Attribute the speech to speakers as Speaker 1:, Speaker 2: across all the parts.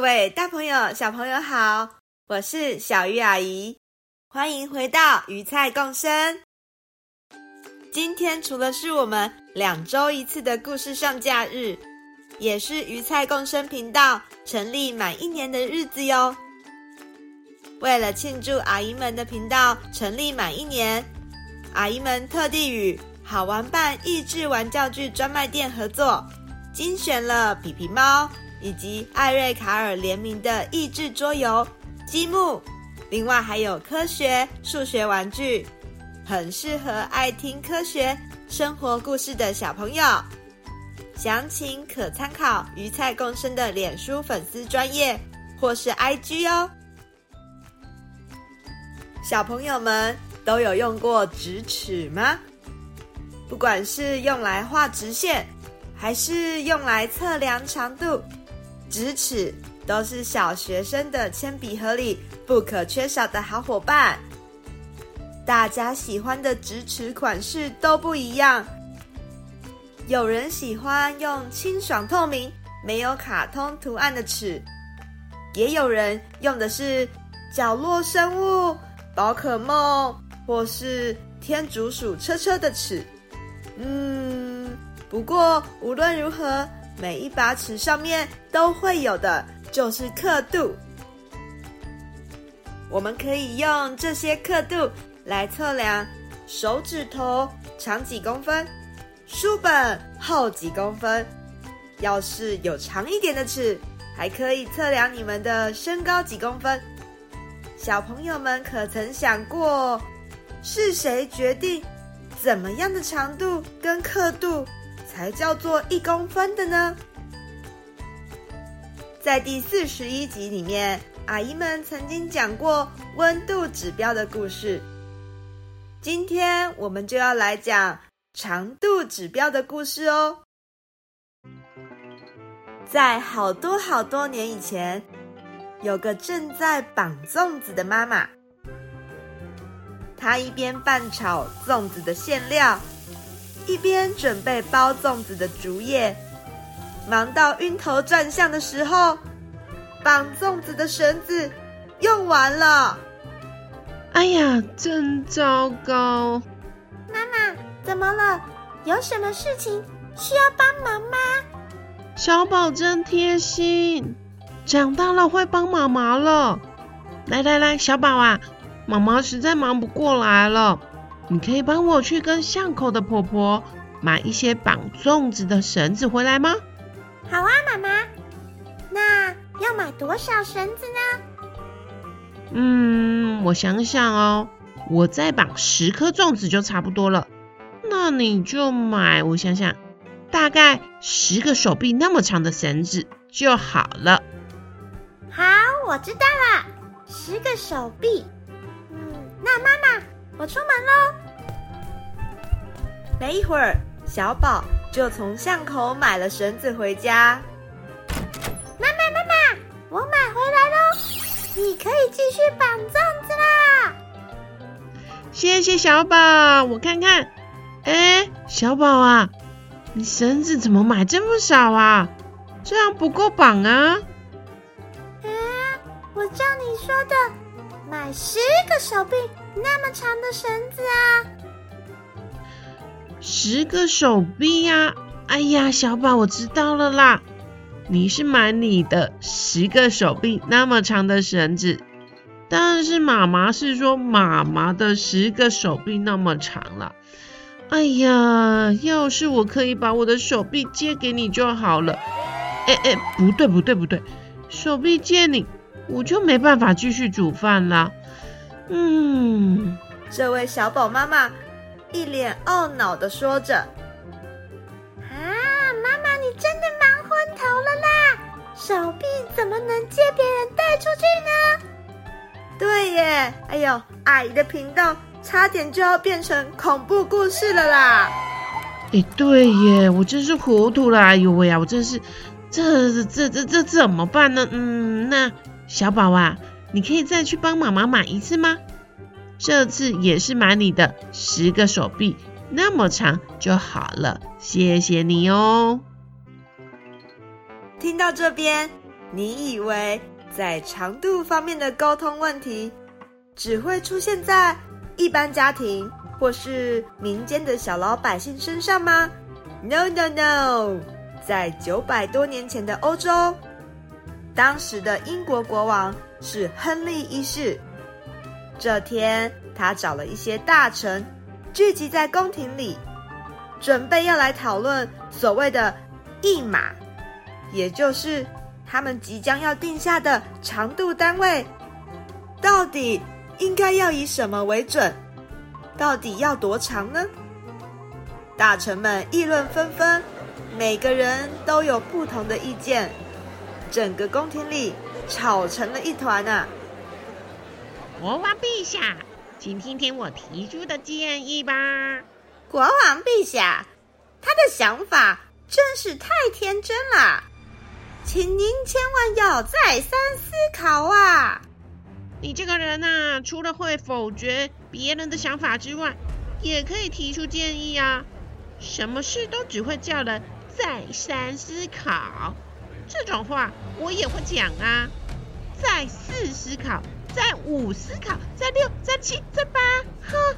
Speaker 1: 各位大朋友、小朋友好，我是小鱼阿姨，欢迎回到鱼菜共生。今天除了是我们两周一次的故事上架日，也是鱼菜共生频道成立满一年的日子哟。为了庆祝阿姨们的频道成立满一年，阿姨们特地与好玩伴益智玩教具专卖店合作，精选了皮皮猫以及艾瑞卡尔联名的益智桌游积木，另外还有科学、数学玩具，很适合爱听科学生活故事的小朋友。详情可参考鱼菜共生的脸书粉丝专页或是 IG 哦。小朋友们都有用过直尺吗？不管是用来画直线，还是用来测量长度，直尺都是小学生的铅笔盒里不可缺少的好伙伴。大家喜欢的直尺款式都不一样，有人喜欢用清爽透明、没有卡通图案的尺，也有人用的是角落生物。宝可梦，或是天竺鼠车车的尺，嗯，不过无论如何，每一把尺上面都会有的就是刻度。我们可以用这些刻度来测量手指头长几公分，书本厚几公分。要是有长一点的尺，还可以测量你们的身高几公分。小朋友们可曾想过，是谁决定怎么样的长度跟刻度才叫做一公分的呢？在第四十一集里面，阿姨们曾经讲过温度指标的故事。今天我们就要来讲长度指标的故事哦。在好多好多年以前，有个正在绑粽子的妈妈，她一边拌炒粽子的馅料，一边准备包粽子的竹叶。忙到晕头转向的时候，绑粽子的绳子用完了。
Speaker 2: 哎呀，真糟糕！
Speaker 3: 妈妈，怎么了？有什么事情需要帮忙吗？
Speaker 2: 小宝真贴心。长大了会帮妈妈了。来来来，小宝啊，妈妈实在忙不过来了，你可以帮我去跟巷口的婆婆买一些绑粽子的绳子回来吗？
Speaker 3: 好啊，妈妈。那要买多少绳子呢？
Speaker 2: 嗯，我想想哦，我再绑十颗粽子就差不多了。那你就买，我想想，大概十个手臂那么长的绳子就好了。
Speaker 3: 好，我知道了，十个手臂。嗯，那妈妈，我出门喽。
Speaker 1: 没一会儿，小宝就从巷口买了绳子回家。
Speaker 3: 妈妈，妈妈，我买回来喽，你可以继续绑粽子啦。
Speaker 2: 谢谢小宝，我看看。哎，小宝啊，你绳子怎么买这么少啊？这样不够绑啊。
Speaker 3: 我照你说的，买十个手臂那么长的绳子啊！
Speaker 2: 十个手臂呀、哎呀，小宝，我知道了啦，你是买你的十个手臂那么长的绳子，但是妈妈是说妈妈的十个手臂那么长了。哎呀，要是我可以把我的手臂借给你就好了。哎哎，不对不对不对，手臂借你。我就没办法继续煮饭了。嗯，
Speaker 1: 这位小宝妈妈一脸懊恼的说着。
Speaker 3: 啊，妈妈你真的忙昏头了啦，手臂怎么能借别人带出去呢？
Speaker 1: 对耶，哎呦，阿姨的频道差点就要变成恐怖故事了啦。
Speaker 2: 哎，对耶，我真是糊涂了，哎呦喂呀，我真是，这这这这怎么办呢？嗯，那小宝啊，你可以再去帮妈妈买一次吗？这次也是买你的十个手臂那么长就好了，谢谢你哦。
Speaker 1: 听到这边，你以为在长度方面的沟通问题只会出现在一般家庭？或是民间的小老百姓身上吗？No No No，在九百多年前的欧洲，当时的英国国王是亨利一世。这天，他找了一些大臣聚集在宫廷里，准备要来讨论所谓的一码，也就是他们即将要定下的长度单位，到底应该要以什么为准？到底要多长呢？大臣们议论纷纷，每个人都有不同的意见，整个宫廷里吵成了一团啊！
Speaker 2: 国王陛下，请听听我提出的建议吧。
Speaker 3: 国王陛下，他的想法真是太天真了，请您千万要再三思考啊！
Speaker 2: 你这个人呐，除了会否决别人的想法之外，也可以提出建议啊。什么事都只会叫人再三思考，这种话我也会讲啊。再四思考，再五思考，再六，再七，再八，哼，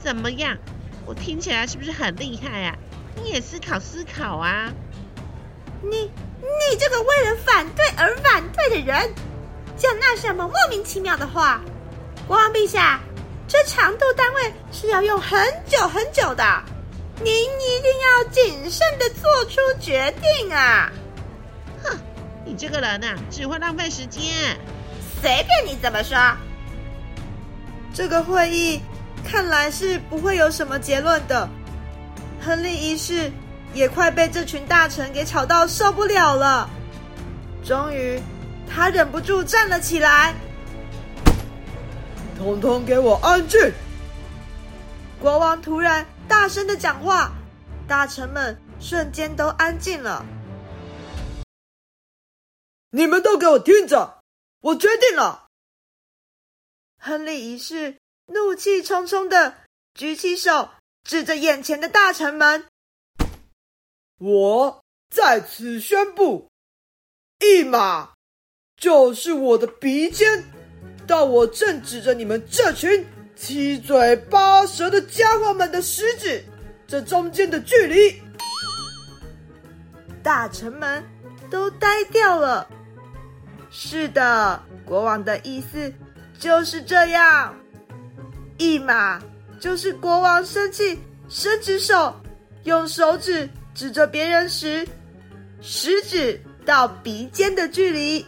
Speaker 2: 怎么样？我听起来是不是很厉害啊？你也思考思考啊。
Speaker 3: 你你这个为了反对而反对的人！讲那什么莫名其妙的话，国王陛下，这长度单位是要用很久很久的，您一定要谨慎的做出决定啊！
Speaker 2: 哼，你这个人呐、啊，只会浪费时间，
Speaker 3: 随便你怎么说。
Speaker 1: 这个会议看来是不会有什么结论的，亨利一世也快被这群大臣给吵到受不了了，终于。他忍不住站了起来，通通给我安静！国王突然大声的讲话，大臣们瞬间都安静了。你们都给我听着，我决定了。亨利一世怒气冲冲的举起手，指着眼前的大臣们：“我在此宣布，一码。”就是我的鼻尖，到我正指着你们这群七嘴八舌的家伙们的食指，这中间的距离，大臣们都呆掉了。是的，国王的意思就是这样。一码就是国王生气，伸直手，用手指指着别人时，食指到鼻尖的距离。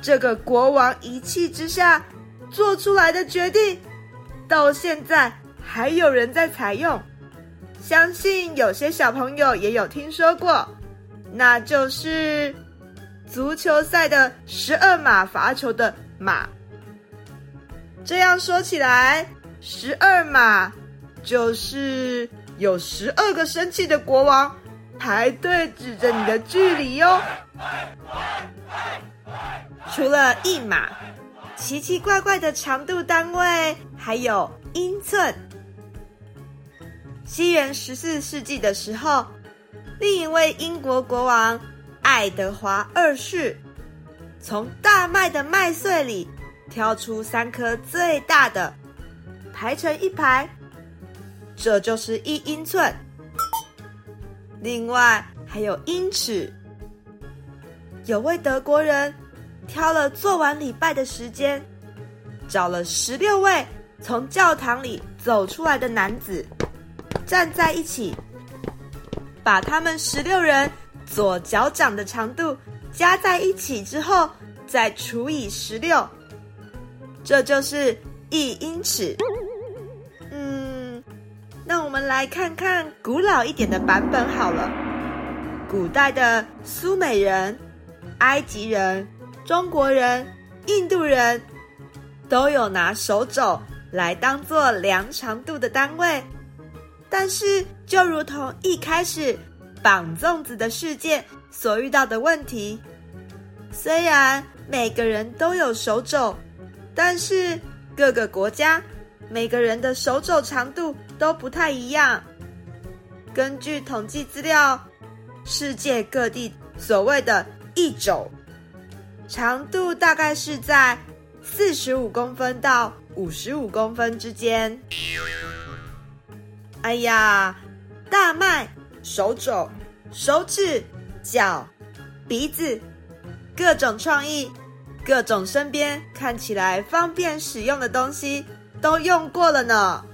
Speaker 1: 这个国王一气之下做出来的决定，到现在还有人在采用。相信有些小朋友也有听说过，那就是足球赛的十二码罚球的码。这样说起来，十二码就是有十二个生气的国王排队指着你的距离哟。除了一码，奇奇怪怪的长度单位还有英寸。西元十四世纪的时候，另一位英国国王爱德华二世从大麦的麦穗里挑出三颗最大的，排成一排，这就是一英寸。另外还有英尺。有位德国人。挑了做完礼拜的时间，找了十六位从教堂里走出来的男子，站在一起，把他们十六人左脚掌的长度加在一起之后，再除以十六，这就是一英尺。嗯，那我们来看看古老一点的版本好了。古代的苏美人、埃及人。中国人、印度人都有拿手肘来当做量长度的单位。但是，就如同一开始绑粽子的事件所遇到的问题，虽然每个人都有手肘，但是各个国家每个人的手肘长度都不太一样。根据统计资料，世界各地所谓的一肘长度大概是在四十五公分到五十五公分之间。哎呀，大麦、手肘、手指、脚、鼻子，各种创意，各种身边看起来方便使用的东西都用过了呢。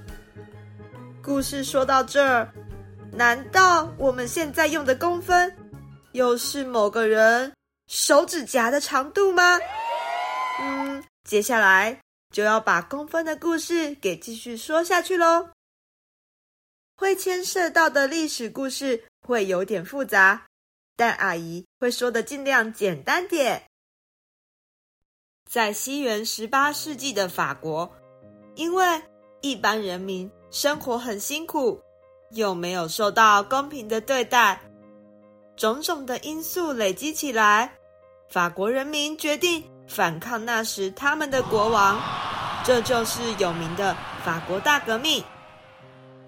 Speaker 1: 故事说到这儿，难道我们现在用的公分，又是某个人手指甲的长度吗？嗯，接下来就要把公分的故事给继续说下去喽。会牵涉到的历史故事会有点复杂，但阿姨会说的尽量简单点。在西元十八世纪的法国，因为一般人民生活很辛苦，又没有受到公平的对待，种种的因素累积起来，法国人民决定反抗那时他们的国王，这就是有名的法国大革命。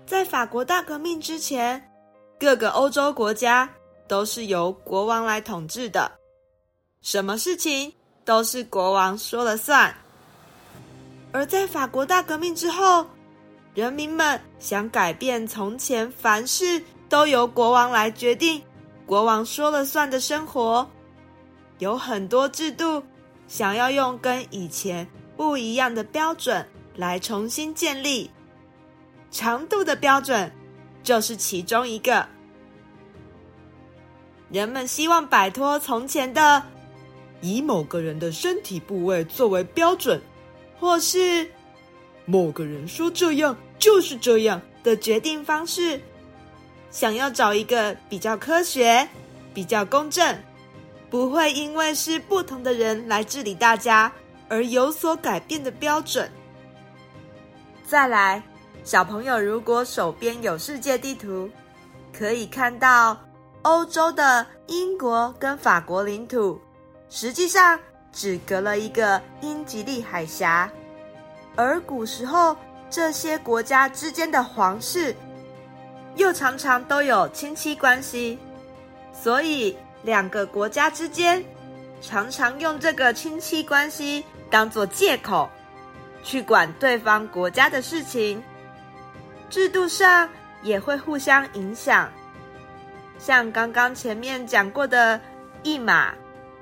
Speaker 1: 在法国大革命之前，各个欧洲国家都是由国王来统治的，什么事情都是国王说了算。而在法国大革命之后，人民们想改变从前凡事都由国王来决定、国王说了算的生活，有很多制度想要用跟以前不一样的标准来重新建立。长度的标准就是其中一个。人们希望摆脱从前的以某个人的身体部位作为标准，或是某个人说这样就是这样的决定方式，想要找一个比较科学、比较公正，不会因为是不同的人来治理大家而有所改变的标准。再来。小朋友，如果手边有世界地图，可以看到欧洲的英国跟法国领土，实际上只隔了一个英吉利海峡。而古时候这些国家之间的皇室，又常常都有亲戚关系，所以两个国家之间常常用这个亲戚关系当做借口，去管对方国家的事情。制度上也会互相影响，像刚刚前面讲过的一码、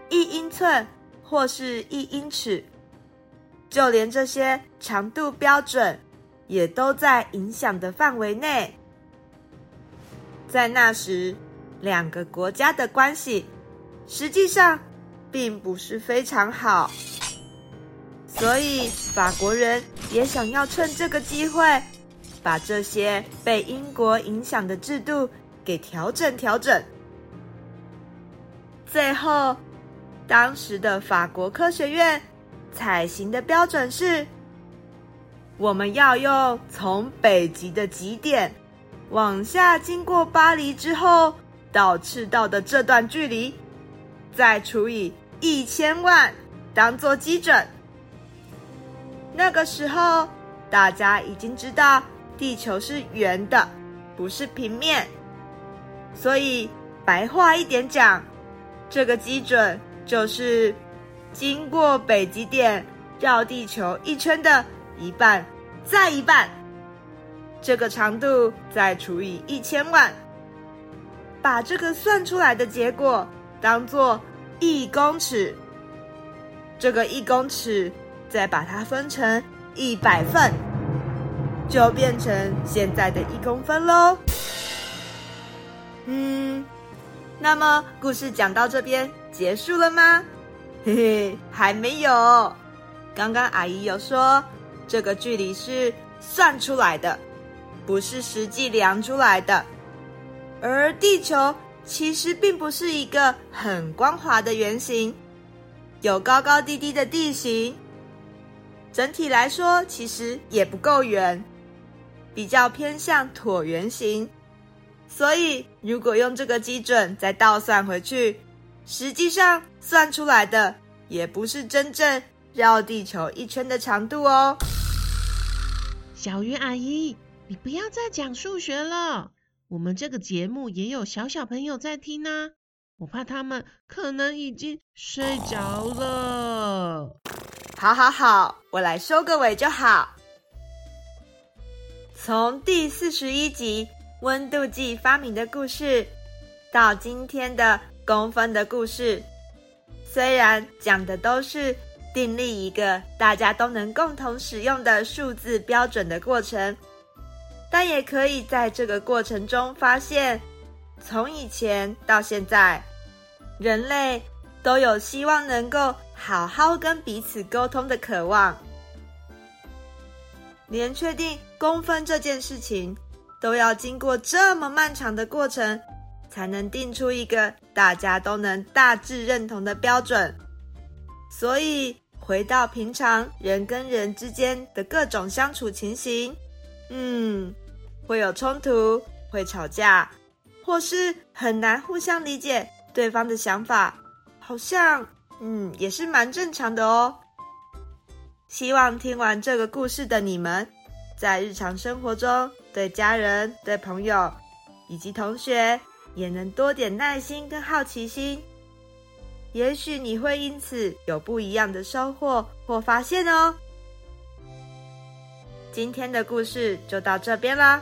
Speaker 1: 一英寸或是一英尺，就连这些长度标准也都在影响的范围内。在那时，两个国家的关系实际上并不是非常好，所以法国人也想要趁这个机会。把这些被英国影响的制度给调整调整。最后，当时的法国科学院采行的标准是：我们要用从北极的极点往下经过巴黎之后到赤道的这段距离，再除以一千万当做基准。那个时候，大家已经知道。地球是圆的，不是平面，所以白话一点讲，这个基准就是经过北极点绕地球一圈的一半再一半，这个长度再除以一千万，把这个算出来的结果当做一公尺，这个一公尺再把它分成一百份。就变成现在的一公分喽。嗯，那么故事讲到这边结束了吗？嘿嘿，还没有。刚刚阿姨有说，这个距离是算出来的，不是实际量出来的。而地球其实并不是一个很光滑的圆形，有高高低低的地形，整体来说其实也不够圆，比较偏向椭圆形。所以如果用这个基准再倒算回去，实际上算出来的也不是真正绕地球一圈的长度哦。
Speaker 2: 小鱼阿姨，你不要再讲数学了。我们这个节目也有小小朋友在听呢，我怕他们可能已经睡着了。
Speaker 1: 好好好，我来收个尾就好。从第四十一集温度计发明的故事，到今天的公分的故事，虽然讲的都是。订立一个大家都能共同使用的数字标准的过程，但也可以在这个过程中发现，从以前到现在，人类都有希望能够好好跟彼此沟通的渴望。连确定公分这件事情，都要经过这么漫长的过程，才能定出一个大家都能大致认同的标准。所以，回到平常人跟人之间的各种相处情形，嗯，会有冲突，会吵架，或是很难互相理解对方的想法，好像，嗯，也是蛮正常的哦。希望听完这个故事的你们，在日常生活中对家人、对朋友以及同学，也能多点耐心跟好奇心。也许你会因此有不一样的收获或发现哦。今天的故事就到这边啦。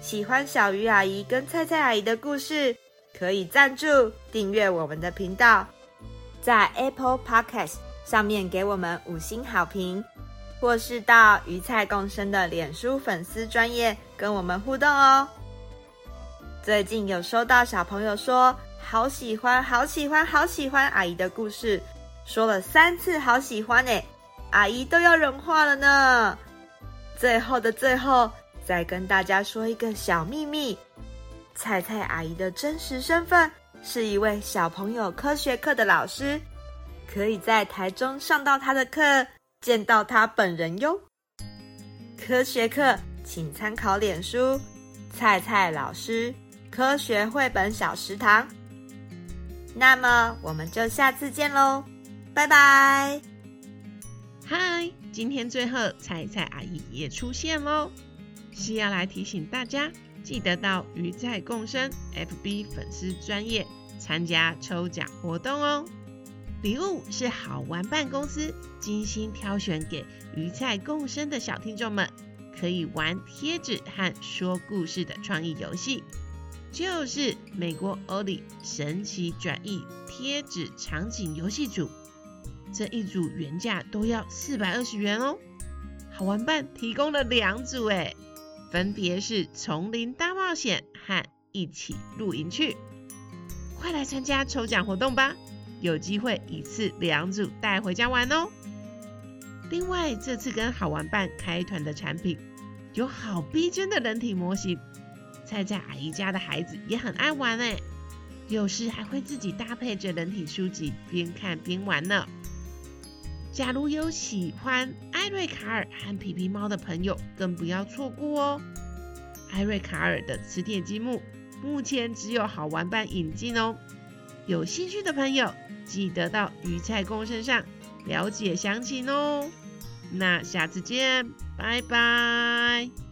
Speaker 1: 喜欢小鱼阿姨跟菜菜阿姨的故事，可以赞助订阅我们的频道，在 Apple Podcast 上面给我们五星好评，或是到鱼菜共生的脸书粉丝专页跟我们互动哦。最近有收到小朋友说。好喜欢，好喜欢，好喜欢阿姨的故事，说了三次好喜欢呢，阿姨都要融化了呢。最后的最后，再跟大家说一个小秘密：菜菜阿姨的真实身份是一位小朋友科学课的老师，可以在台中上到他的课，见到他本人哟。科学课请参考脸书菜菜老师科学绘本小食堂。那么我们就下次见喽，拜拜！
Speaker 2: 嗨，今天最后菜菜阿姨也出现喽，是要来提醒大家，记得到鱼菜共生 FB 粉丝专业参加抽奖活动哦。礼物是好玩办公司精心挑选给鱼菜共生的小听众们，可以玩贴纸和说故事的创意游戏。就是美国欧里神奇转译贴纸场景游戏组，这一组原价都要四百二十元哦。好玩办提供了两组诶，分别是丛林大冒险和一起露营去。快来参加抽奖活动吧，有机会一次两组带回家玩哦。另外，这次跟好玩伴开团的产品有好逼真的人体模型。菜菜阿姨家的孩子也很爱玩哎，有时还会自己搭配着人体书籍边看边玩呢。假如有喜欢艾瑞卡尔和皮皮猫的朋友，更不要错过哦。艾瑞卡尔的磁铁积木目前只有好玩伴引进哦，有兴趣的朋友记得到鱼菜共声上了解详情哦。那下次见，拜拜。